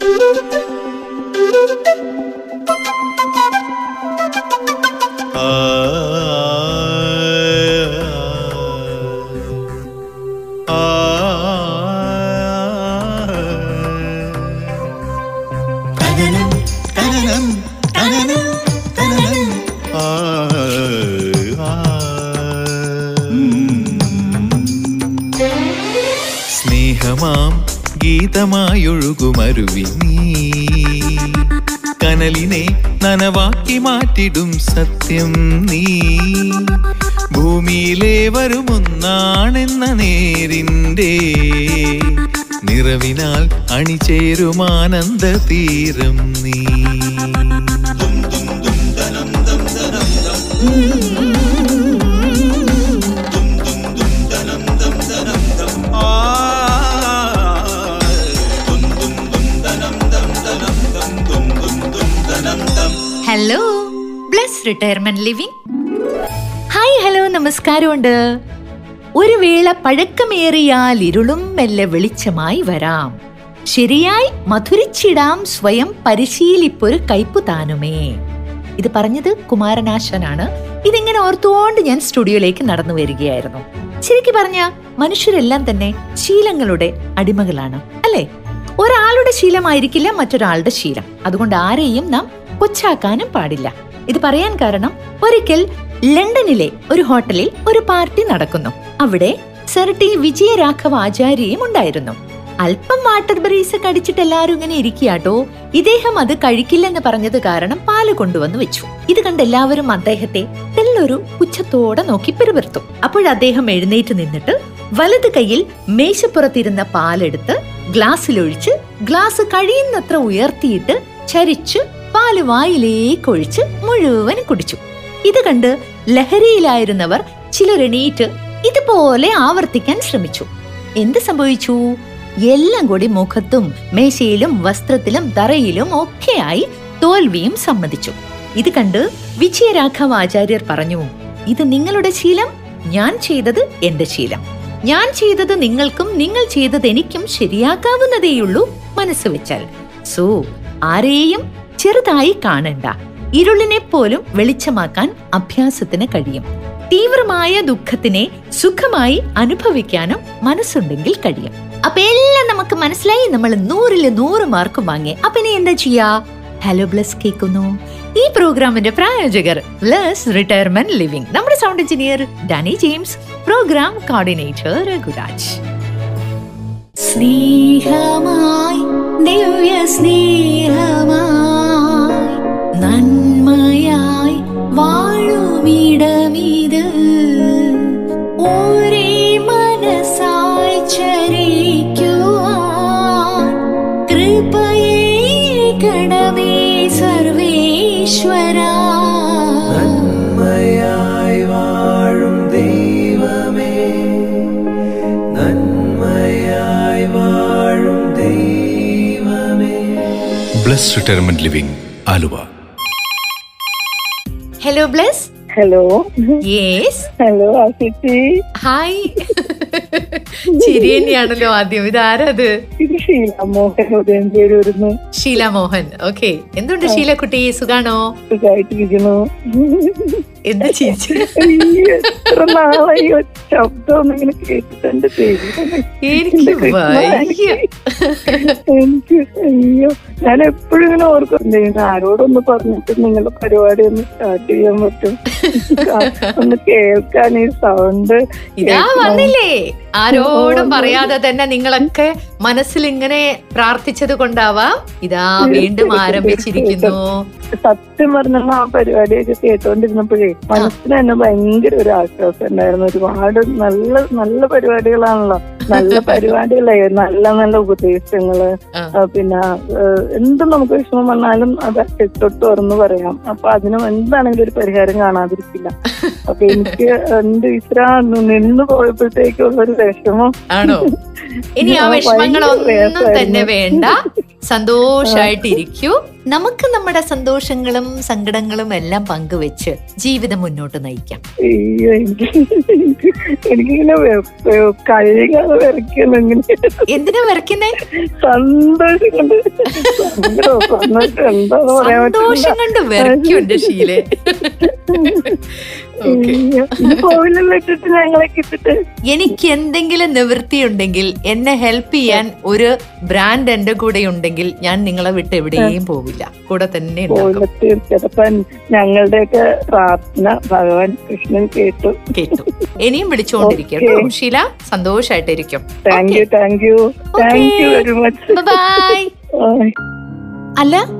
തനനം ഭൂമിയിലെ വരുമൊന്നാണെന്ന നേരിന്റെ നിറവിനാൽ അണിചേരുമാനന്ദ തീരം നീ. Hello Bless Retirement Living hello നമസ്കാരമുണ്ട്. ഒരു വേള പഴക്കമേറിയാൽ ഇരുളും മെല്ലെ വെളിച്ചമായി വരാം. ശരിയായി മധുരിച്ചിടാം സ്വയം പരിശീലിപ്പൊരു കയ്പു താനുമേ ഇത് പറഞ്ഞത് കുമാരനാശനാണ്. ഇതിങ്ങനെ ഓർത്തുകൊണ്ട് ഞാൻ സ്റ്റുഡിയോയിലേക്ക് നടന്നു വരികയായിരുന്നു. ശരിക്കും പറഞ്ഞ മനുഷ്യരെല്ലാം തന്നെ ശീലങ്ങളുടെ അടിമകളാണ് അല്ലേ? ഒരാളുടെ ശീലമായിരിക്കില്ല മറ്റൊരാളുടെ ശീലം. അതുകൊണ്ട് ആരെയും നാം കൊച്ചാക്കാനും പാടില്ല. ഇത് പറയാൻ കാരണം ഒരിക്കൽ ലണ്ടനിലെ ഒരു ഹോട്ടലിൽ ഒരു പാർട്ടി നടക്കുന്നു. അവിടെ സർ ടി വിജയരാഘവ ആചാര്യയും ഉണ്ടായിരുന്നു. അല്പം വാട്ടർ ബ്രീസ് കടിച്ചിട്ട് എല്ലാവരും ഇങ്ങനെ ഇരിക്കാട്ടോ ഇദ്ദേഹം അത് കഴിക്കില്ലെന്ന് പറഞ്ഞത് കാരണം പാൽ കൊണ്ടുവന്നു വെച്ചു. ഇത് കണ്ട് എല്ലാവരും അദ്ദേഹത്തെ തെല്ലൊരു പുച്ഛത്തോടെ നോക്കി പെരുപിർത്തു അപ്പോഴദ്ദേഹം എഴുന്നേറ്റ് നിന്നിട്ട് വലത് കൈയിൽ മേശപ്പുറത്തിരുന്ന പാലെടുത്ത് ഗ്ലാസ്സിലൊഴിച്ച് ഗ്ലാസ് കഴിയുന്നത്ര ഉയർത്തിയിട്ട് ചരിച്ച് പാൽ വായിലേക്കൊഴിച്ച് മുഴുവൻ കുടിച്ചു. ഇത് കണ്ട് ലഹരിയിലായിരുന്നവർ ചിലരെണീറ്റ് ഇതുപോലെ ആവർത്തിക്കാൻ ശ്രമിച്ചു. എന്ത് സംഭവിച്ചു? എല്ലാം കൂടി മുഖത്തും മേശയിലും വസ്ത്രത്തിലും തറയിലും ഒക്കെയായി തോൽവിയും സമ്മതിച്ചു. ഇത് കണ്ട് വിജയരാഘവ ആചാര്യർ പറഞ്ഞു ഇത് നിങ്ങളുടെ ശീലം? ഞാൻ ചെയ്തത് എന്റെ ശീലം. ഞാൻ ചെയ്തത് നിങ്ങൾക്കും നിങ്ങൾ ചെയ്തത് എനിക്കും ശരിയാക്കാവുന്നതേയുള്ളൂ മനസ്സ് വെച്ചാൽ. സോ ആരെയും ചെറുതായി കാണണ്ട. ഇരുളിനെ പോലും വെളിച്ചമാക്കാൻ അഭ്യാസത്തിന് കഴിയും. തീവ്രമായ ദുഃഖത്തിനെ സുഖമായി അനുഭവിക്കാനും മനസ്സുണ്ടെങ്കിൽ കഴിയും. അപ്പൊ എല്ലാം നമുക്ക് മനസ്സിലായി? നമ്മൾ നൂറിൽ നൂറ് മാർക്ക് വാങ്ങി. അപ്പൊ ഇനി എന്താ ചെയ്യാ? ഹലോ ബ്ലസ് കേൾക്കുന്നു ഈ പ്രോഗ്രാമിന്റെ പ്രായോജകർ ബ്ലസ് റിട്ടയർമെന്റ് ലിവിംഗ് നമ്മുടെ sound engineer Dani James program coordinator Raghuraj സ്നേഹമായി ദിവ്യ സ്നേഹമായി നന്മയായി വാഴുമിടമിത്. ഒരേ മനസ്സായി ചരിക്കുവാൻ കൃപയേ കടമേ സർവേശ്വര. നന്മയായി വാഴും ദൈവമേ. നന്മയായി വാഴും ദൈവമേ. Bless Retirement Living Aluva. Hello Bless hello yes hello ആസിറ്റി hi ചിരി തന്നെയാണല്ലോ ആദ്യം. ഇതാരത് ഇത് ഷീല മോഹൻ ഉദയഞ്ചേരി വരുന്നു ഷീല മോഹൻ ഓക്കെ എന്തുണ്ട് ഷീലക്കുട്ടി? സുഖാണോ? സുഖമായിട്ടിരിക്കുന്നു എന്ത് ചിരിച്ചു അയ്യോ, എത്ര നാളായി ഒരു ശബ്ദം ഒന്നും ഇങ്ങനെ കേട്ടിട്ട് എന്റെ എനിക്ക് എനിക്ക് അയ്യോ ഞാൻ എപ്പോഴും ഇങ്ങനെ ഓർക്കും ദൈവമേ, ആരോടൊന്ന് പറഞ്ഞിട്ട് നിങ്ങളുടെ പരിപാടി ഒന്ന് സ്റ്റാർട്ട് ചെയ്യാൻ പറ്റും. ഒന്ന് കേൾക്കാൻ ഈ സൗണ്ട് ഇതാ വന്നില്ലേ? ആരോടും പറയാതെ തന്നെ നിങ്ങളൊക്കെ മനസ്സിൽ ഇങ്ങനെ പ്രാർത്ഥിച്ചത് കൊണ്ടാവാം ഇതാ വീണ്ടും ആരംഭിച്ചിരിക്കുന്നു. സത്യം പറഞ്ഞാൽ ആ പരിപാടിയൊക്കെ കേട്ടോണ്ടിരുന്നപ്പോഴേ മനസ്സിന് തന്നെ ഭയങ്കര ഒരു ആശ്വാസം ഉണ്ടായിരുന്നു. ഒരുപാട് നല്ല നല്ല പരിപാടികളാണല്ലോ. നല്ല പരിപാടികളെ നല്ല നല്ല ഉപദേശങ്ങൾ. പിന്നെ എന്ത് നമുക്ക് വിഷമം വന്നാലും അത് തൊട്ട് തുറന്നു പറയാം. അപ്പൊ അതിനും എന്താണെങ്കിലും ഒരു പരിഹാരം കാണാതിരിക്കില്ല. അപ്പൊ എനിക്ക് എന്റെ ഇത്ര നിന്ന് പോയപ്പോഴത്തേക്കുള്ള ഒരു വിഷമം. ആണോ? ഇനി ആ വിഷമങ്ങളൊന്നും തന്നെ വേണ്ട. സന്തോഷായിട്ടിരിക്കൂ. നമുക്ക് നമ്മുടെ സന്തോഷങ്ങളും സങ്കടങ്ങളും എല്ലാം പങ്കുവെച്ച് ജീവിതം മുന്നോട്ട് നയിക്കാം. എനിക്ക് എനിക്കിങ്ങനെ കഴിയാതെ വരയ്ക്കുന്നു ഇങ്ങനെ. എന്തിനാ വരയ്ക്കുന്നേ സന്തോഷം കൊണ്ട് സന്തോഷം കൊണ്ട് വരയ്ക്കും എന്റെ ശീലെ. എനിക്ക് എന്തെങ്കിലും നിവൃത്തി ഉണ്ടെങ്കിൽ എന്നെ ഹെൽപ്പ് ചെയ്യാൻ ഒരു ബ്രാൻഡ് എന്റെ കൂടെ ഉണ്ടെങ്കിൽ ഞാൻ നിങ്ങളെ വിട്ട് എവിടെയും പോവില്ല കൂടെ തന്നെ തീർച്ചയായിട്ടും. ഞങ്ങളുടെയൊക്കെ പ്രാർത്ഥന ഭഗവാൻ കൃഷ്ണൻ കേട്ടു. കേട്ടു. ഇനിയും വിളിച്ചുകൊണ്ടിരിക്കും Sheela സന്തോഷായിട്ടിരിക്കും. Thank you thank you thank you very much bye അല്ല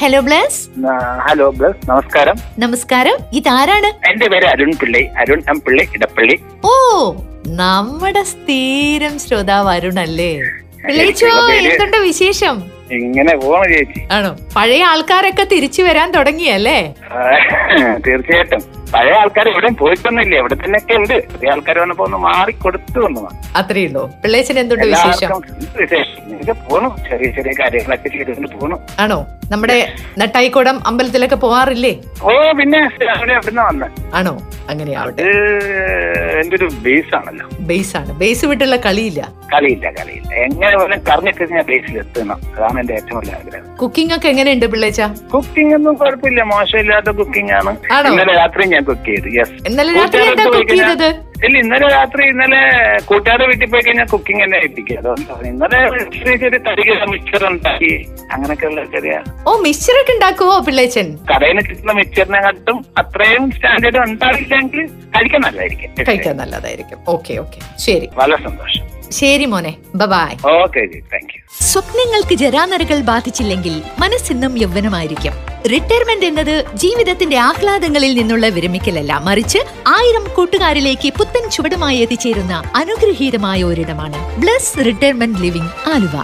Hello Bless hello Bless നമസ്കാരം. നമസ്കാരം. ഇതാരാണ്? എന്റെ പേര് അരുൺ പിള്ളൈ. അരുൺ എം പിള്ളി ഇടപ്പള്ളി. ഓ നമ്മുടെ സ്ഥിരം ശ്രോതാവ് അരുണല്ലേ വിളിച്ചോ പേര്- എന്തുണ്ട് വിശേഷം? ഇങ്ങനെ പോണു ചേച്ചി. ആണോ? പഴയ ആൾക്കാരൊക്കെ തിരിച്ചു വരാൻ തുടങ്ങിയല്ലേ? തീർച്ചയായിട്ടും. പഴയ ആൾക്കാർ എവിടെയും പോയിട്ടൊന്നുമില്ല. ഇവിടെ തന്നെയൊക്കെ ഉണ്ട്. പുതിയ ആൾക്കാർ വന്നപ്പോ ഒന്ന് മാറി കൊടുത്തു വന്നു അത്രേ ഉള്ളൂ. പിള്ളേച്ചൻ എന്തുണ്ട് വിശേഷം? പോണു. ചെറിയ ചെറിയ കാര്യങ്ങളൊക്കെ ചെയ്തുകൊണ്ട് പോണു. ആണോ? നമ്മുടെ നട്ടായിക്കോടം അമ്പലത്തിലൊക്കെ പോവാറില്ലേ? ഓ പിന്നെ അവിടെ എവിടുന്ന വന്ന്. ആണോ? അങ്ങനെയാവട്ടെ. എന്റെ ഒരു ബേസ് ആണല്ലോ. ബേസ് ആണ്. ബേസ് വിട്ടുള്ള കളിയില്ല. കളിയില്ല കളിയില്ല. എങ്ങനെ പോലെ കറങ്ങിട്ട് ഞാൻ ബേസിൽ എത്തണം. അതാണ് എന്റെ ഏറ്റവും വലിയ ആഗ്രഹം. കുക്കിംഗ് ഒക്കെ എങ്ങനെയുണ്ട് പിള്ളേച്ച? കുക്കിംഗ് ഒന്നും കുഴപ്പമില്ല. മോശമില്ലാത്ത കുക്കിംഗ് ആണ്. ഇന്നലെ രാത്രി ഞാൻ കുക്ക് ചെയ്തു. യെസ് ഇന്നലെ രാത്രി എന്താ കുക്ക് ചെയ്തത്? ഇല്ല ഇന്നലെ രാത്രി ഇന്നലെ കൂട്ടുകാരുടെ വീട്ടിൽ പോയി കഴിഞ്ഞാൽ കുക്കിംഗ് തന്നെ ഏൽപ്പിക്കുക അതുകൊണ്ടാണ് ഇന്നലെ ചെറിയ ചെറിയ തരിക മിക്സർ ഉണ്ടാക്കി. അങ്ങനെയൊക്കെയുള്ള ചെറിയ ഓ മിക്സറൊക്കെ ഉണ്ടാക്കുവോ പിള്ളേച്ചൻ? കടയിൽ നിന്ന് കിട്ടുന്ന മിക്സറിനെക്കാട്ടും അത്രയും സ്റ്റാൻഡേർഡ് ഉണ്ടാവില്ലെങ്കിൽ കഴിക്കാൻ നല്ലതായിരിക്കും. കഴിക്കാൻ നല്ലതായിരിക്കും. ഓക്കെ ഓക്കെ ശരി. വളരെ സന്തോഷം. ശരി മോനെ. Bye bye okay ji thank you സ്വപ്നങ്ങൾക്ക് ജരാനരകൾ ബാധിച്ചില്ലെങ്കിൽ മനസ്സിന്നും യൗവനമായിരിക്കും. റിട്ടയർമെന്റ് എന്നത് ജീവിതത്തിന്റെ ആഹ്ലാദങ്ങളിൽ നിന്നുള്ള വിരമിക്കലല്ല. മറിച്ച് ആയിരം കൂട്ടുകാരിലേക്ക് പുത്തൻ ചുവടുമായി എത്തിച്ചേരുന്ന അനുഗ്രഹീതമായ ഒരിടമാണ്. Bless Retirement Living Aluva.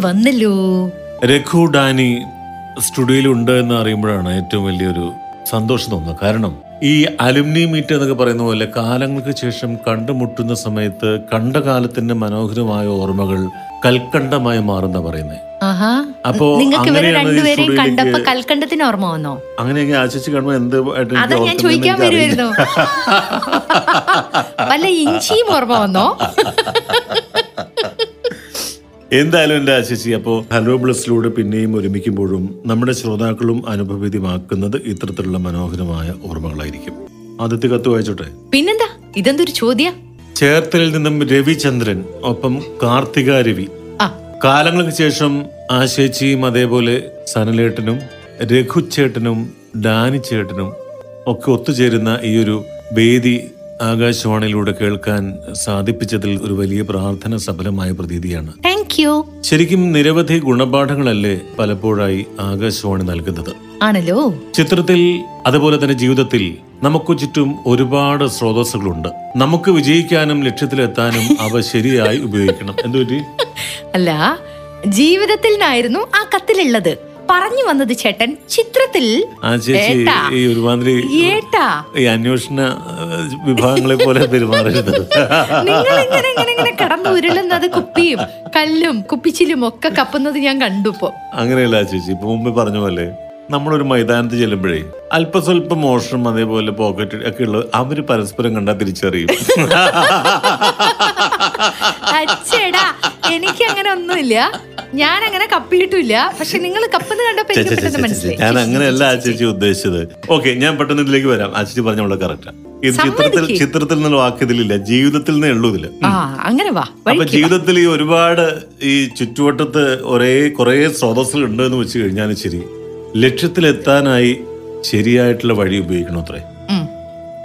വന്നല്ലോ. രഘു ഡാനി സ്റ്റുഡിയോയിൽ ഉണ്ട് എന്ന് അറിയുമ്പോഴാണ് ഏറ്റവും വലിയൊരു സന്തോഷം തോന്നുന്നത്. കാരണം ഈ അലുമിനി മീറ്റ് എന്നൊക്കെ പറയുന്ന പോലെ കാലങ്ങൾക്ക് ശേഷം കണ്ടുമുട്ടുന്ന സമയത്ത് കണ്ട കാലത്തിന്റെ മനോഹരമായ ഓർമ്മകൾ കൽക്കണ്ടമായി മാറുന്ന പറയുന്നത് അപ്പോ കൽക്കണ്ടത്തിന് ഓർമ്മ വന്നോ? അങ്ങനെയൊക്കെ ആശിച്ച് കാണുമ്പോൾ എന്ത് അതാ ഞാൻ ചോദിക്കാൻ എനിക്കറിയില്ല. വരുമായിരുന്നു വല്ല ഇഞ്ചിയും ഓർമ്മ വന്നോ? എന്തായാലും എന്റെ ആശിച്ചി അപ്പോൾ ഹലോ ബ്ലസ്സിലൂടെ പിന്നെയും ഒരുമിക്കുമ്പോഴും നമ്മുടെ ശ്രോതാക്കളും അനുഭവിതമാക്കുന്നത് ഇത്തരത്തിലുള്ള മനോഹരമായ ഓർമ്മകളായിരിക്കും. ആദ്യത്തെ കത്ത് വായിച്ചോട്ടെ? പിന്നെന്താ? ഇതെന്തൊരു ചോദ്യം? ചേർത്തലിൽ നിന്നും രവിചന്ദ്രൻ ഒപ്പം കാർത്തിക രവി. ആ. കാലങ്ങൾക്ക് ശേഷം ആശേച്ചിയും അതേപോലെ സനലേട്ടനും രഘുചേട്ടനും ഡാനിച്ചേട്ടനും ഒക്കെ ഒത്തുചേരുന്ന ഈ ഒരു വേദി ആകാശവാണിയിലൂടെ കേൾക്കാൻ സാധിപ്പിച്ചതിൽ ഒരു വലിയ പ്രാർത്ഥന സഫലമായ പ്രതീതിയാണ്. താങ്ക് യു ശരിക്കും നിരവധി ഗുണപാഠങ്ങളല്ലേ പലപ്പോഴായി ആകാശവാണി നൽകുന്നത്. ആണല്ലോ. ചിത്രത്തിൽ അതുപോലെ തന്നെ ജീവിതത്തിൽ നമുക്ക് ചുറ്റും ഒരുപാട് സ്രോതസ്സുകളുണ്ട്. നമുക്ക് വിജയിക്കാനും ലക്ഷ്യത്തിലെത്താനും അവ ശരിയായി ഉപയോഗിക്കണം. എന്തുപറ്റി? അല്ല ജീവിതത്തിൽ നിന്നായിരുന്നു ആ കത്തിലുള്ളത്. പറഞ്ഞു വന്നത് ചേട്ടൻ ചിത്രത്തിൽ ഒരുമാതിരി ഏട്ടാ. ഈ അന്വേഷണ വിഭാഗങ്ങളെ പോലെ പെരുമാറരുത്. നിങ്ങൾ ഇങ്ങനെ ഇങ്ങനെ ഇങ്ങനെ കടന്നു ഉരുളുന്നത് കുപ്പിയും കല്ലും കുപ്പിച്ചിലും ഒക്കെ കപ്പുന്നത് ഞാൻ കണ്ടു ഇപ്പോ. അങ്ങനെയല്ല ചേച്ചി ഇപ്പൊ മുമ്പ് പറഞ്ഞ പോലെ നമ്മളൊരു മൈതാനത്ത് ചെല്ലുമ്പോഴേ അല്പസ്വല്പം മോഷണം അതേപോലെ പോക്കറ്റ് ഒക്കെ ഉള്ളത് അവർ പരസ്പരം കണ്ടാൽ തിരിച്ചറിയും. അച്ഛടാ എനിക്ക് അങ്ങനെ ഒന്നുമില്ല ഞാൻ അങ്ങനെ കപ്പിയിട്ടില്ല പക്ഷെ നിങ്ങൾ കപ്പെന്ന് കണ്ടപ്പോ എനിക്ക് പെട്ടെന്ന്. മനസ്സിലായി ഞാൻ അങ്ങനെയല്ല ആ ചേച്ചി ഉദ്ദേശിച്ചത്. ഓക്കെ ഞാൻ പെട്ടെന്ന് ഇതിലേക്ക് വരാം. ആചരിച്ചു പറഞ്ഞോളൂ പറഞ്ഞ കറക്റ്റാ ഇത് ചിത്രത്തിൽ. ചിത്രത്തിൽ നിന്നുള്ള വാക്ക് ഇതിലില്ല. ജീവിതത്തിൽ നിന്നേ ഉള്ളൂ ഇതിൽ. അങ്ങനെ വാ. അപ്പൊ ജീവിതത്തിൽ ഈ ഒരുപാട് ഈ ചുറ്റുവട്ടത്ത് ഒരേ കുറെ സ്രോതസ്സുകൾ ഉണ്ട് എന്ന് വെച്ച് കഴിഞ്ഞാൽ ശരി ലക്ഷ്യത്തിലെത്താനായി ശരിയായിട്ടുള്ള വഴി ഉപയോഗിക്കണം അത്രേ.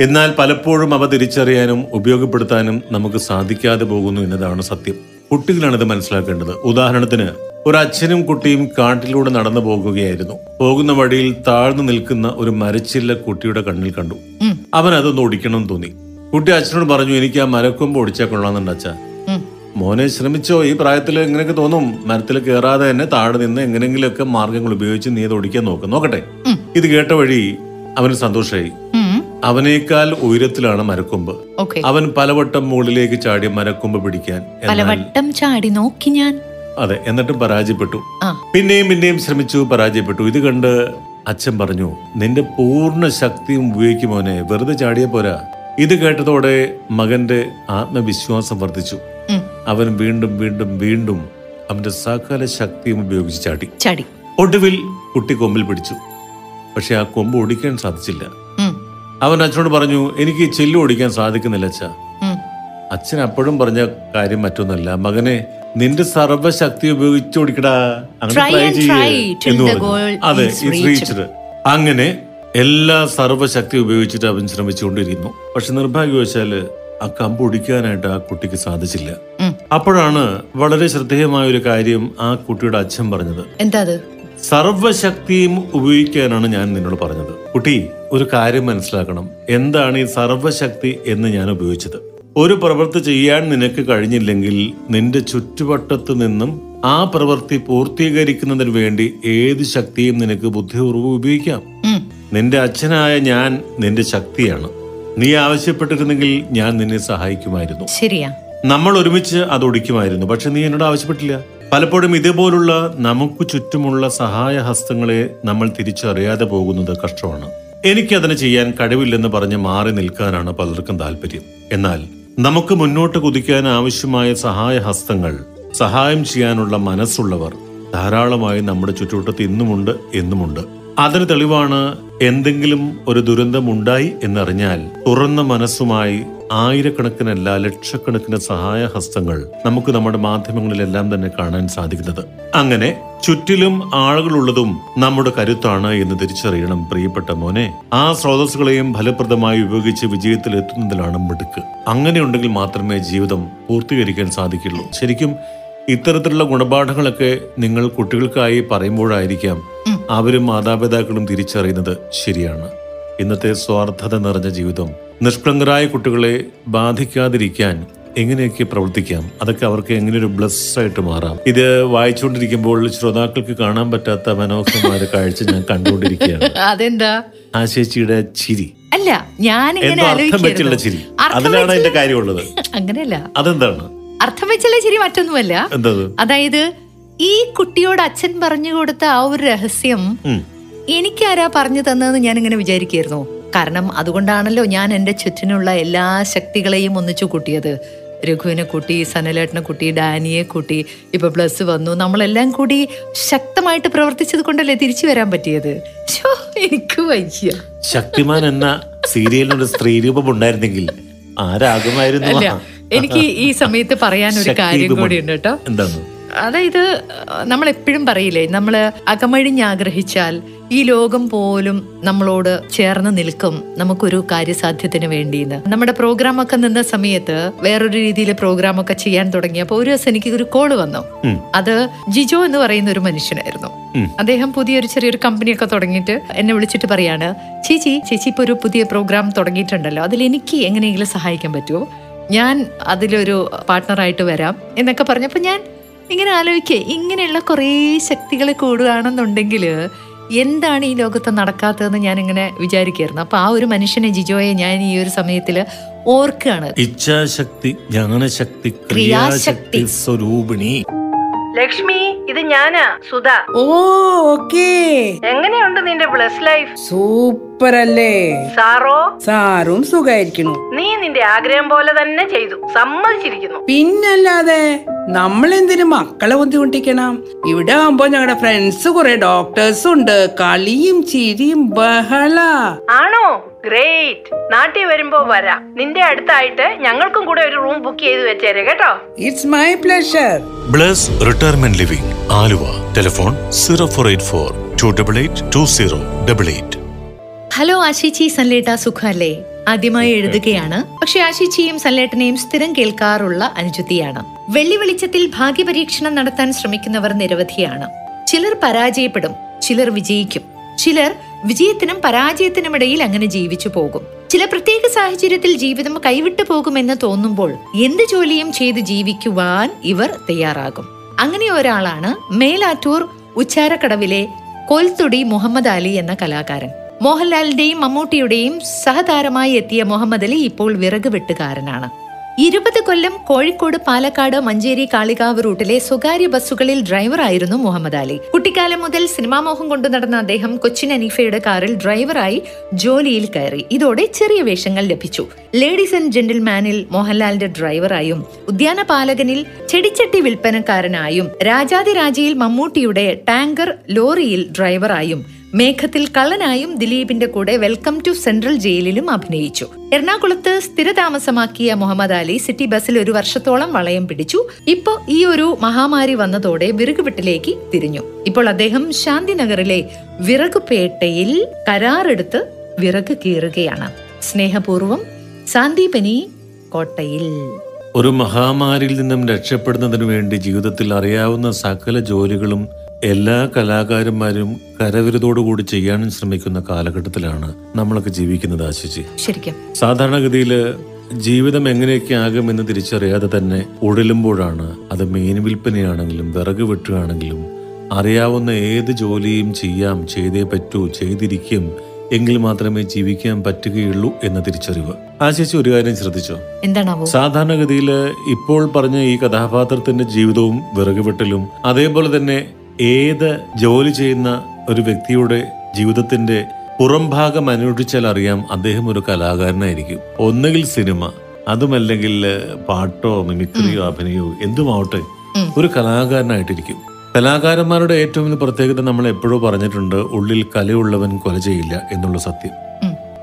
എന്നാൽ പലപ്പോഴും അവ തിരിച്ചറിയാനും ഉപയോഗപ്പെടുത്താനും നമുക്ക് സാധിക്കാതെ പോകുന്നു എന്നതാണ് സത്യം. കുട്ടികളാണ് ഇത് മനസ്സിലാക്കേണ്ടത്. ഉദാഹരണത്തിന് ഒരു അച്ഛനും കുട്ടിയും കാട്ടിലൂടെ നടന്നു പോകുകയായിരുന്നു. പോകുന്ന വഴിയിൽ താഴ്ന്നു നിൽക്കുന്ന ഒരു മരച്ചില്ല കുട്ടിയുടെ കണ്ണിൽ കണ്ടു. അവൻ അതൊന്ന് ഓടിക്കണം തോന്നി. കുട്ടി അച്ഛനോട് പറഞ്ഞു എനിക്ക് ആ മരക്കൊമ്പ് ഓടിച്ചാൽ കൊള്ളാന്നുണ്ട് അച്ഛ. മോനെ ശ്രമിച്ചോ. ഈ പ്രായത്തിൽ എങ്ങനെയൊക്കെ തോന്നും. മരത്തിൽ കയറാതെ തന്നെ താഴെ നിന്ന് എങ്ങനെയെങ്കിലുമൊക്കെ മാർഗങ്ങൾ ഉപയോഗിച്ച് നീ അത് ഓടിക്കാൻ നോക്ക്. നോക്കട്ടെ? ഇത് കേട്ട വഴി അവന് സന്തോഷമായി. അവനേക്കാൾ ഉയരത്തിലാണ് മരക്കൊമ്പ്. ഓക്കെ. അവൻ പലവട്ടം മുകളിലേക്ക് ചാടി മരക്കൊമ്പ് പിടിക്കാൻ എന്നാൽ പലവട്ടം ചാടി നോക്കി ഞാൻ. അതെ എന്നിട്ടും പരാജയപ്പെട്ടു. ആ. പിന്നെയും പിന്നെയും ശ്രമിച്ചു പരാജയപ്പെട്ടു. ഇത് കണ്ട് അച്ഛൻ പറഞ്ഞു നിന്റെ പൂർണ ശക്തിയും ഉപയോഗിക്കും മോനെ വെറുതെ ചാടിയ പോരാ. ഇത് കേട്ടതോടെ മകന്റെ ആത്മവിശ്വാസം വർദ്ധിച്ചു. ഉം. അവൻ വീണ്ടും വീണ്ടും വീണ്ടും അവന്റെ സകല ശക്തിയും ഉപയോഗിച്ച് ചാടി. ചാടി. ഒടുവിൽ കുട്ടി കൊമ്പിൽ പിടിച്ചു. പക്ഷെ ആ കൊമ്പ് ഓടിക്കാൻ സാധിച്ചില്ല. അവൻ അച്ഛനോട് പറഞ്ഞു എനിക്ക് ചെല്ലു ഓടിക്കാൻ സാധിക്കുന്നില്ല അച്ഛ. അച്ഛൻ അപ്പോഴും പറഞ്ഞ കാര്യം മറ്റൊന്നല്ല. മകനെ നിന്റെ സർവശക്തി ഉപയോഗിച്ച് ഓടിക്കടാ. അങ്ങനെ അതെ എല്ലാ സർവശക്തി ഉപയോഗിച്ചിട്ട് അവൻ ശ്രമിച്ചുകൊണ്ടിരുന്നു പക്ഷെ നിർഭാഗ്യവശാൽ ആ കമ്പ് ഒടിക്കാനായിട്ട് ആ കുട്ടിക്ക് സാധിച്ചില്ല. അപ്പോഴാണ് വളരെ ശ്രദ്ധേയമായ ഒരു കാര്യം ആ കുട്ടിയുടെ അച്ഛൻ പറഞ്ഞത്. എന്താ സർവശക്തിയും ഉപയോഗിക്കാനാണ് ഞാൻ നിന്നോട് പറഞ്ഞത്. കുട്ടി ഒരു കാര്യം മനസ്സിലാക്കണം. എന്താണ് ഈ സർവശക്തി എന്ന് ഞാൻ ഉപയോഗിച്ചത്? ഒരു പ്രവൃത്തി ചെയ്യാൻ നിനക്ക് കഴിഞ്ഞില്ലെങ്കിൽ നിന്റെ ചുറ്റുവട്ടത്ത് നിന്നും ആ പ്രവൃത്തി പൂർത്തീകരിക്കുന്നതിന് വേണ്ടി ഏത് ശക്തിയും നിനക്ക് ബുദ്ധിപൂർവം ഉപയോഗിക്കാം. നിന്റെ അച്ഛനായ ഞാൻ നിന്റെ ശക്തിയാണ്. നീ ആവശ്യപ്പെട്ടിരുന്നെങ്കിൽ ഞാൻ നിന്നെ സഹായിക്കുമായിരുന്നു. ശരിയാ. നമ്മൾ ഒരുമിച്ച് അത് ഒടിക്കുമായിരുന്നു. പക്ഷെ നീ എന്നോട് ആവശ്യപ്പെട്ടില്ല. പലപ്പോഴും ഇതേപോലുള്ള നമുക്ക് ചുറ്റുമുള്ള സഹായ ഹസ്തങ്ങളെ നമ്മൾ തിരിച്ചറിയാതെ പോകുന്നത് കഷ്ടമാണ്. എനിക്കതിന് ചെയ്യാൻ കഴിവില്ലെന്ന് പറഞ്ഞ് മാറി നിൽക്കാനാണ് പലർക്കും താല്പര്യം എന്നാൽ നമുക്ക് മുന്നോട്ട് കുതിക്കാൻ ആവശ്യമായ സഹായ ഹസ്തങ്ങൾ സഹായം ചെയ്യാനുള്ള മനസ്സുള്ളവർ ധാരാളമായി നമ്മുടെ ചുറ്റുവട്ടത്ത് ഇന്നുമുണ്ട് എന്നുമുണ്ട്. അതിന് തെളിവാണ് എന്തെങ്കിലും ഒരു ദുരന്തം ഉണ്ടായി എന്നറിഞ്ഞാൽ തുറന്ന മനസ്സുമായി ആയിരക്കണക്കിനല്ല ലക്ഷക്കണക്കിന് സഹായ ഹസ്തങ്ങൾ നമുക്ക് നമ്മുടെ മാധ്യമങ്ങളിലെല്ലാം തന്നെ കാണാൻ സാധിക്കുന്നത്. അങ്ങനെ ചുറ്റിലും ആളുകളുള്ളതും നമ്മുടെ കരുത്താണ് എന്ന് തിരിച്ചറിയണം പ്രിയപ്പെട്ട മോനെ. ആ സ്രോതസ്സുകളെയും ഫലപ്രദമായി ഉപയോഗിച്ച് വിജയത്തിൽ എത്തുന്നതിലാണ് മിടുക്ക്. അങ്ങനെയുണ്ടെങ്കിൽ മാത്രമേ ജീവിതം പൂർത്തീകരിക്കാൻ സാധിക്കുള്ളൂ. ശരിക്കും ഇത്തരത്തിലുള്ള ഗുണപാഠങ്ങളൊക്കെ നിങ്ങൾ കുട്ടികൾക്കായി പറയുമ്പോഴായിരിക്കാം അവരും മാതാപിതാക്കളും തിരിച്ചറിയുന്നത് ശരിയാണ്. ഇന്നത്തെ സ്വാർത്ഥത നിറഞ്ഞ ജീവിതം നിഷ്കളങ്കരായ കുട്ടികളെ ബാധിക്കാതിരിക്കാൻ എങ്ങനെയൊക്കെ പ്രവർത്തിക്കാം? അതൊക്കെ അവർക്ക് എങ്ങനെ ഒരു ബ്ലസ് ആയിട്ട് മാറാം. ഇത് വായിച്ചുകൊണ്ടിരിക്കുമ്പോൾ ശ്രോതാക്കൾക്ക് കാണാൻ പറ്റാത്ത മനോഹരമായ കാഴ്ച ഞാൻ കണ്ടുകൊണ്ടിരിക്കുകയാണ്. അതെന്താ? ആ ചേച്ചിയുടെ ചിരി. അല്ല ഞാൻ അർത്ഥം വെച്ചുള്ള ചിരി. അതിലാണ് അതിന്റെ കാര്യമുള്ളത്. അങ്ങനെയല്ല. അതെന്താണ്? അർത്ഥം വെച്ചുള്ള ശരി മറ്റൊന്നുമല്ല? അതായത് ഈ കുട്ടിയോട് അച്ഛൻ പറഞ്ഞു കൊടുത്ത ആ ഒരു രഹസ്യം എനിക്ക് എനിക്കാരാ പറഞ്ഞു തന്നതെന്ന് ഞാൻ ഇങ്ങനെ വിചാരിക്കായിരുന്നു കാരണം അതുകൊണ്ടാണല്ലോ ഞാൻ എന്റെ ചുറ്റിനുള്ള എല്ലാ ശക്തികളെയും ഒന്നിച്ചു കൂട്ടിയത്. രഘുവിനെ കൂട്ടി സനലേട്ടനെ കൂട്ടി ഡാനിയെ കൂട്ടി ഇപ്പൊ പ്ലസ് വന്നു. നമ്മളെല്ലാം കൂടി ശക്തമായിട്ട് പ്രവർത്തിച്ചത് കൊണ്ടല്ലേ തിരിച്ചു വരാൻ പറ്റിയത്? എനിക്ക് വയ്യ. ശക്തിമാൻ എന്ന സീരിയലിനൊരു സ്ത്രീരൂപം ഉണ്ടായിരുന്നെങ്കിൽ ആരാകുമായിരുന്നു? എനിക്ക് ഈ സമയത്ത് പറയാൻ ഒരു കാര്യം കൂടി ഉണ്ട്. കേട്ടോ. അതായത് നമ്മൾ എപ്പോഴും പറയില്ലേ നമ്മൾ അകമഴിഞ്ഞ് ആഗ്രഹിച്ചാൽ ഈ ലോകം പോലും നമ്മളോട് ചേർന്ന് നിൽക്കും നമുക്കൊരു കാര്യസാധ്യത്തിന് വേണ്ടിയെന്ന് നമ്മുടെ പ്രോഗ്രാം ഒക്കെ നിന്ന സമയത്ത് വേറൊരു രീതിയിൽ പ്രോഗ്രാം ഒക്കെ ചെയ്യാൻ തുടങ്ങിയപ്പോൾ ഒരു ദിവസം എനിക്ക് ഒരു കോൾ വന്നു. അത് ജിജോ എന്ന് പറയുന്ന ഒരു മനുഷ്യനായിരുന്നു. അദ്ദേഹം പുതിയൊരു ചെറിയൊരു കമ്പനിയൊക്കെ തുടങ്ങിയിട്ട് എന്നെ വിളിച്ചിട്ട് പറയാണ് ചേച്ചി ചേച്ചി ഇപ്പൊ ഒരു പുതിയ പ്രോഗ്രാം തുടങ്ങിയിട്ടുണ്ടല്ലോ. അതിൽ എനിക്ക് എങ്ങനെയെങ്കിലും സഹായിക്കാൻ പറ്റുമോ? ഞാൻ അതിലൊരു പാർട്ട്ണറായിട്ട് വരാം എന്നൊക്കെ പറഞ്ഞപ്പോൾ ഞാൻ ഇങ്ങനെ ആലോചിക്കുക ഇങ്ങനെയുള്ള കുറേ ശക്തികൾ കൂടുകയാണെന്നുണ്ടെങ്കിൽ എന്താണ് ഈ ലോകത്ത് നടക്കാത്തതെന്ന് ഞാൻ ഇങ്ങനെ വിചാരിക്കായിരുന്നു അപ്പൊ ആ ഒരു മനുഷ്യനെ ജിജോയെ ഞാൻ ഈ ഒരു സമയത്തിൽ ഓർക്കുകയാണ്. ഇച്ഛാശക്തി ജ്ഞാനശക്തി. ക്രിയാശക്തി സ്വരൂപിണി. ലക്ഷ്മി ഇത് ഞാനാ സുധ. ഓ ഓക്കേ. എങ്ങനെയുണ്ട് നിന്റെ ബ്ലസ് ലൈഫ് സൂപ്പർ അല്ലേ സാറോ? സാറും സുഖായിരിക്കുന്നു. നീ നിന്റെ ആഗ്രഹം പോലെ തന്നെ ചെയ്തു. സമ്മതിച്ചിരിക്കുന്നു. പിന്നല്ലാതെ നമ്മൾ എന്തിനു മക്കളെ ബുദ്ധിമുട്ടിക്കണം. ഇവിടെ ആവുമ്പോ ഞങ്ങളുടെ ഫ്രണ്ട്സ് കുറെ ഡോക്ടേഴ്സും ഉണ്ട്. കളിയും ചിരിയും ബഹള. ആണോ? ഗ്രേറ്റ് നാട്ടിൽ വരുമ്പോ വരാം. നിന്റെ അടുത്തായിട്ട് ഞങ്ങൾക്കും കൂടെ ഒരു റൂം ബുക്ക് ചെയ്ത് വെച്ചേരെ കേട്ടോ? It's my pleasure Bless Retirement Living Aluva. Telephone zero four eight four two double eight two zero double eight hello ആശിച്ചി സല്ലേട്ട സുഖല്ലേ ആദ്യമായി എഴുതുകയാണ്. പക്ഷെ ആശിച്ചിയും സല്ലേട്ടനെയും സ്ഥിരം കേൾക്കാറുള്ള അനുജുതിയാണ് വെള്ളി വെളിച്ചത്തിൽ ഭാഗ്യപരീക്ഷണം നടത്താൻ ശ്രമിക്കുന്നവർ നിരവധിയാണ്. ചിലർ പരാജയപ്പെടും ചിലർ വിജയിക്കും. ചിലർ വിജയത്തിനും പരാജയത്തിനും ഇടയിൽ അങ്ങനെ ജീവിച്ചു പോകും. ചില പ്രത്യേക സാഹചര്യത്തിൽ ജീവിതം കൈവിട്ടു പോകുമെന്ന് തോന്നുമ്പോൾ എന്ത് ജോലിയും ചെയ്ത് ജീവിക്കുവാൻ ഇവർ തയ്യാറാകും. അങ്ങനെ ഒരാളാണ് മേലാറ്റൂർ ഉച്ചാരക്കടവിലെ കൊൽത്തുടി മുഹമ്മദ് അലി എന്ന കലാകാരൻ. മോഹൻലാലിന്റെയും മമ്മൂട്ടിയുടെയും സഹതാരമായി എത്തിയ മുഹമ്മദ് അലി ഇപ്പോൾ വിറക് വെട്ടുകാരനാണ്. ഇരുപത് കൊല്ലം കോഴിക്കോട് പാലക്കാട് മഞ്ചേരി കാളികാവ് റൂട്ടിലെ സ്വകാര്യ ബസ്സുകളിൽ ഡ്രൈവറായിരുന്നു മുഹമ്മദ് അലി. കുട്ടിക്കാലം മുതൽ സിനിമാ മോഹം കൊണ്ടു നടന്ന അദ്ദേഹം കൊച്ചിൻ അനീഫയുടെ കാറിൽ ഡ്രൈവറായി ജോലിയിൽ കയറി. ഇതോടെ ചെറിയ വേഷങ്ങൾ ലഭിച്ചു. ലേഡീസ് ആൻഡ് ജെന്റിൽമാനിൽ മോഹൻലാലിന്റെ ഡ്രൈവറായും ഉദ്യാന പാലകനിൽ ചെടിച്ചട്ടി വിൽപ്പനക്കാരനായും രാജാതിരാജയിൽ മമ്മൂട്ടിയുടെ ടാങ്കർ ലോറിയിൽ ഡ്രൈവറായും മേഘത്തിൽ കള്ളനായും ദിലീപിന്റെ കൂടെ വെൽക്കം ടു സെൻട്രൽ ജയിലിലും അഭിനയിച്ചു. എറണാകുളത്ത് സ്ഥിരതാമസമാക്കിയ മുഹമ്മദ് അലി സിറ്റി ബസ്സിൽ ഒരു വർഷത്തോളം വളയം പിടിച്ചു. ഇപ്പോ ഈ ഒരു മഹാമാരി വന്നതോടെ വിറകുവെട്ടിലേക്ക് തിരിഞ്ഞു. ഇപ്പോൾ അദ്ദേഹം ശാന്തിനഗറിലെ വിറകുപേട്ടയിൽ കരാറെടുത്ത് വിറക് കീറുകയാണ്. സ്നേഹപൂർവം സാന്ദീപനി കോട്ടയിൽ. ഒരു മഹാമാരിയിൽ നിന്നും രക്ഷപ്പെടുന്നതിനു വേണ്ടി ജീവിതത്തിൽ അറിയാവുന്ന സകല ജോലികളും എല്ലാ കലാകാരന്മാരും കരവിരുതോടുകൂടി ചെയ്യാനും ശ്രമിക്കുന്ന കാലഘട്ടത്തിലാണ് നമ്മളൊക്കെ ജീവിക്കുന്നത് ആശിച്ച്. ശരിക്കും. സാധാരണഗതിയിൽ ജീവിതം എങ്ങനെയൊക്കെ ആകുമെന്ന് തിരിച്ചറിയാതെ തന്നെ ഉഴലുമ്പോഴാണ് അത് മീൻ വിൽപ്പനയാണെങ്കിലും വിറക് വെട്ടുകയാണെങ്കിലും അറിയാവുന്ന ഏത് ജോലിയും ചെയ്യാം ചെയ്തേ പറ്റൂ ചെയ്തിരിക്കും എങ്കിൽ മാത്രമേ ജീവിക്കാൻ പറ്റുകയുള്ളൂ എന്ന തിരിച്ചറിവ്. ആശിച്ച് ഒരു കാര്യം ശ്രദ്ധിച്ചോ? എന്താണാവോ? സാധാരണഗതിയിൽ ഇപ്പോൾ പറഞ്ഞ ഈ കഥാപാത്രത്തിന്റെ ജീവിതവും വിറകുവെട്ടലും അതേപോലെ തന്നെ ഏത് ജോലി ചെയ്യുന്ന ഒരു വ്യക്തിയുടെ ജീവിതത്തിന്റെ പുറംഭാഗം അന്വേഷിച്ചാൽ അറിയാം അദ്ദേഹം ഒരു കലാകാരനായിരിക്കും. ഒന്നുകിൽ സിനിമ അതുമല്ലെങ്കിൽ പാട്ടോ മിമിക്രിയോ അഭിനയോ എന്തുമാവട്ടെ ഒരു കലാകാരനായിട്ടിരിക്കും. കലാകാരന്മാരുടെ ഏറ്റവും വലിയ പ്രത്യേകത നമ്മൾ എപ്പോഴും പറഞ്ഞിട്ടുണ്ട് ഉള്ളിൽ കലയുള്ളവൻ കൊല ചെയ്യില്ല എന്നുള്ള സത്യം.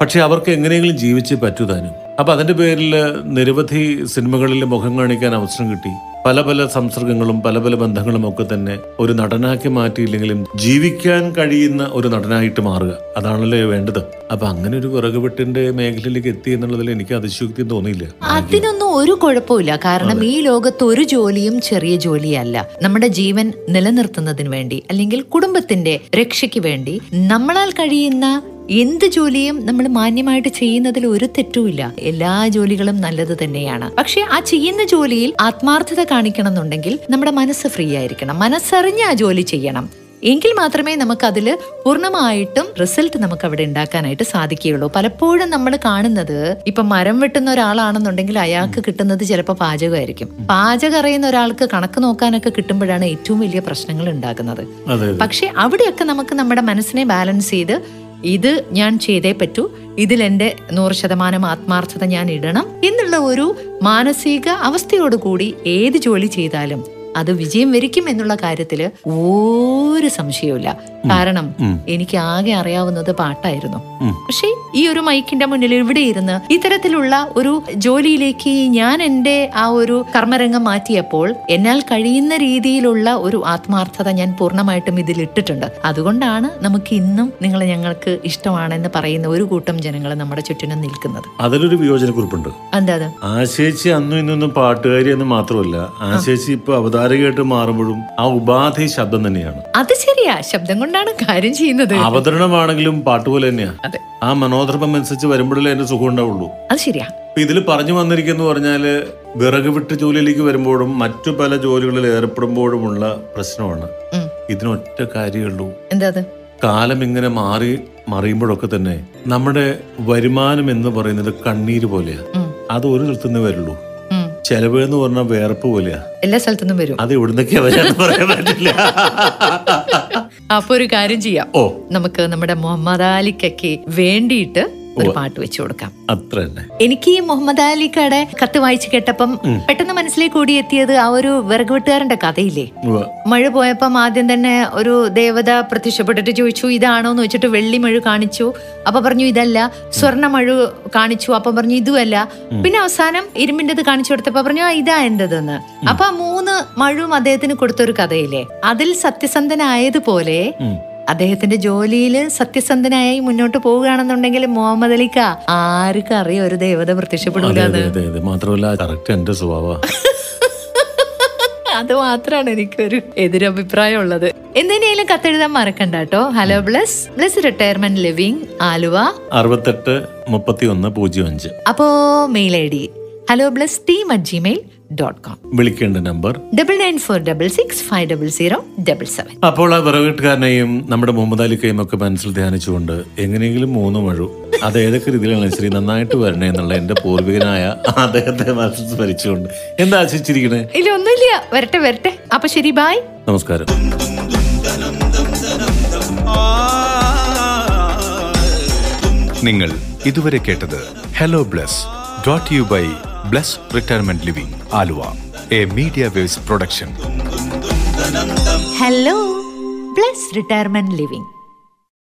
പക്ഷെ അവർക്ക് എങ്ങനെയെങ്കിലും ജീവിച്ച് പറ്റുതാനും അപ്പൊ അതിന്റെ പേരിൽ നിരവധി സിനിമകളിൽ മുഖം കാണിക്കാൻ അവസരം കിട്ടി. പല പല സംസർഗങ്ങളും പല പല ബന്ധങ്ങളും ഒക്കെ തന്നെ ഒരു നടനാക്കി മാറ്റിയില്ലെങ്കിലും ജീവിക്കാൻ കഴിയുന്ന ഒരു നടനായിട്ട് മാറുക. അതാണല്ലോ വേണ്ടത്. അപ്പൊ അങ്ങനെ ഒരു വിറകുവെട്ടിന്റെ മേഖലയിലേക്ക് എത്തി എന്നുള്ളതിൽ എനിക്ക് അതിശയോക്തി തോന്നിയില്ല. അതിനൊന്നും ഒരു കുഴപ്പമില്ല കാരണം ഈ ലോകത്ത് ഒരു ജോലിയും ചെറിയ ജോലിയല്ല. നമ്മുടെ ജീവൻ നിലനിർത്തുന്നതിന് വേണ്ടി അല്ലെങ്കിൽ കുടുംബത്തിന്റെ രക്ഷയ്ക്ക് വേണ്ടി നമ്മളാൽ കഴിയുന്ന എന്ത് ജോലിയും നമ്മൾ മാന്യമായിട്ട് ചെയ്യുന്നതിൽ ഒരു തെറ്റുമില്ല എല്ലാ ജോലികളും നല്ലത് തന്നെയാണ്. പക്ഷെ ആ ചെയ്യുന്ന ജോലിയിൽ ആത്മാർത്ഥത കാണിക്കണം എന്നുണ്ടെങ്കിൽ നമ്മുടെ മനസ്സ് ഫ്രീ ആയിരിക്കണം. മനസ്സറിഞ്ഞ് ആ ജോലി ചെയ്യണം. എങ്കിൽ മാത്രമേ നമുക്ക് അതിൽ പൂർണമായിട്ടും റിസൾട്ട് നമുക്ക് അവിടെ ഉണ്ടാക്കാനായിട്ട് സാധിക്കുകയുള്ളൂ. പലപ്പോഴും നമ്മൾ കാണുന്നത് ഇപ്പൊ മരം വെട്ടുന്ന ഒരാളാണെന്നുണ്ടെങ്കിൽ അയാൾക്ക് കിട്ടുന്നത് ചിലപ്പോൾ പാചകമായിരിക്കും. പാചകം അറിയുന്ന ഒരാൾക്ക് കണക്ക് നോക്കാനൊക്കെ കിട്ടുമ്പോഴാണ് ഏറ്റവും വലിയ പ്രശ്നങ്ങൾ ഉണ്ടാകുന്നത്. പക്ഷെ അവിടെയൊക്കെ നമുക്ക് നമ്മുടെ മനസ്സിനെ ബാലൻസ് ചെയ്ത് ഇത് ഞാൻ ചെയ്തേ പറ്റൂ. ഇതിൽ എന്റെ നൂറ് ശതമാനം ആത്മാർത്ഥത ഞാൻ ഇടണം. എന്നുള്ള ഒരു മാനസിക അവസ്ഥയോടുകൂടി ഏത് ജോലി ചെയ്താലും അത് വിജയം വരിക്കും എന്നുള്ള കാര്യത്തിൽ ഒരു സംശയവുമില്ല. കാരണം എനിക്ക് ആകെ അറിയാവുന്നത് പാട്ടായിരുന്നു. പക്ഷെ ഈ ഒരു മൈക്കിന്റെ മുന്നിൽ ഇവിടെ ഇരുന്ന് ഇത്തരത്തിലുള്ള ഒരു ജോലിയിലേക്ക് ഞാൻ എന്റെ ആ ഒരു കർമ്മരംഗം മാറ്റിയപ്പോൾ എന്നാൽ കഴിയുന്ന രീതിയിലുള്ള ഒരു ആത്മാർത്ഥത ഞാൻ പൂർണമായിട്ടും ഇതിൽ ഇട്ടിട്ടുണ്ട്. അതുകൊണ്ടാണ് നമുക്ക് ഇന്നും നിങ്ങൾ ഞങ്ങൾക്ക് ഇഷ്ടമാണെന്ന് പറയുന്ന ഒരു കൂട്ടം ജനങ്ങൾ നമ്മുടെ ചുറ്റിനും നിൽക്കുന്നത്. അതിലൊരു വിയോജന കുറിപ്പുണ്ട് എന്താ ആശേച്ചി അന്നും ഇന്നും പാട്ടുകാരി എന്ന് മാത്രമല്ല ആശേച്ചി ഇപ്പൊ അവതാര അവതാരികയായിട്ട് മാറുമ്പോഴും ആ ഉപാധി ശബ്ദം തന്നെയാണ്. അത് ശരിയാ. ശബ്ദം കൊണ്ടാണ് കാര്യം ചെയ്യുന്നത്. അവതരണമാണെങ്കിലും പാട്ട് പോലെ തന്നെയാ. അതെ. ആ മനോധർമ്മം അനുസരിച്ച് വരുമ്പോഴല്ലേ അതിന്റെ സുഖം ഉണ്ടാവുള്ളൂ. അത് ശരിയാ. ഇതിൽ പറഞ്ഞു വന്നിരിക്കുന്നു പറഞ്ഞാൽ വിറക് വിട്ട് ജോലിയിലേക്ക് വരുമ്പോഴും മറ്റു പല ജോലികളിൽ ഏർപ്പെടുമ്പോഴുമുള്ള പ്രശ്നമാണ്. ഇതിനൊറ്റ കാര്യമുള്ളൂ എന്താ അത്? കാലം ഇങ്ങനെ മാറി മറിയുമ്പോഴൊക്കെ തന്നെ നമ്മുടെ വരുമാനം എന്ന് പറയുന്നത് കണ്ണീര് പോലെയാ. അത് ഒരു നിർത്തുന്നേ വരുള്ളൂ. ചെലവ് എന്ന് പറഞ്ഞാൽ വേർപ്പ് പോലെയാ. എല്ലാ സ്ഥലത്തുനിന്നും വരും. അത് എവിടുന്നൊക്കെയാ വരാന്ന് പറയാൻ പറ്റില്ല. അപ്പൊ ഒരു കാര്യം ചെയ്യാം. ഓ. നമുക്ക് നമ്മുടെ മുഹമ്മദ് അലിക്കൊക്കെ വേണ്ടിയിട്ട് ഒരു പാട്ട് വെച്ചു കൊടുക്കാം. അത്ര എനിക്ക് ഈ മുഹമ്മദ് അലിക്കയുടെ കത്ത് വായിച്ചു കേട്ടപ്പം പെട്ടെന്ന് മനസ്സിലേക്ക് ഓടിയെത്തിയത് ആ ഒരു വിറക് വെട്ടുകാരന്റെ കഥയില്ലേ. മഴ പോയപ്പം ആദ്യം തന്നെ ഒരു ദേവത പ്രത്യക്ഷപ്പെട്ടിട്ട് ചോദിച്ചു ഇതാണോ എന്ന് വെച്ചിട്ട് വെള്ളി മഴ കാണിച്ചു. അപ്പൊ പറഞ്ഞു ഇതല്ല. സ്വർണ മഴ കാണിച്ചു. അപ്പൊ പറഞ്ഞു ഇതുമല്ല. പിന്നെ അവസാനം ഇരുമ്പിന്റെത് കാണിച്ചു കൊടുത്തപ്പോ പറഞ്ഞു ആ ഇതാ എന്തെന്ന് അപ്പൊ മൂന്ന് മഴവും അദ്ദേഹത്തിന് കൊടുത്തൊരു കഥയില്ലേ? അതിൽ സത്യസന്ധനായതുപോലെ. അദ്ദേഹത്തിന്റെ ജോലിയിൽ സത്യസന്ധനായി മുന്നോട്ട് പോവുകയാണെന്നുണ്ടെങ്കിൽ മുഹമ്മദ് അലിക്ക ആർക്കും അറിയാം ഒരു ദേവത പ്രത്യക്ഷപ്പെടുന്ന മാത്രമല്ല കറക്റ്റ് എന്റെ സ്വഭാവ. അത് മാത്രമാണ് എനിക്കൊരു എതിരഭിപ്രായം ഉള്ളത്. എന്തിനേലും കത്തെഴുതാൻ മറക്കണ്ട കേട്ടോ. Hello Bless Bless Retirement Living Aluva. അറുപത്തെട്ട് മുപ്പത്തി ഒന്ന് പൂജ്യം അഞ്ച്. അപ്പോ mail I D. Hello Bless team at Gmail dot com വിളിക്കേണ്ട number double nine four double six five double zero double seven അപ്പോൾ ആ വിറവീട്ടുകാരനെയും നമ്മുടെ മുഹമ്മദ് അലിക്കയും ഒക്കെ മനസ്സിൽ ധ്യാനിച്ചുകൊണ്ട് എങ്ങനെയെങ്കിലും മൂന്ന് മഴു അത് ഏതൊക്കെ രീതിയിലാണ് ശരി നന്നായിട്ട് വരണേ എന്നുള്ള എന്റെ പൂർവികനായ അദ്ദേഹത്തെ മനസ്സിൽ സ്മരിച്ചുകൊണ്ട്. എന്താ ആശിച്ചിരിക്കണേ? ഇല്ല ഒന്നുമില്ല. വരട്ടെ വരട്ടെ. അപ്പൊ ശരി ബായ് നമസ്കാരം. നിങ്ങൾ ഇതുവരെ കേട്ടത് hello Bless dot you by Bless Retirement Living Aluva a Media Waves production hello Bless Retirement Living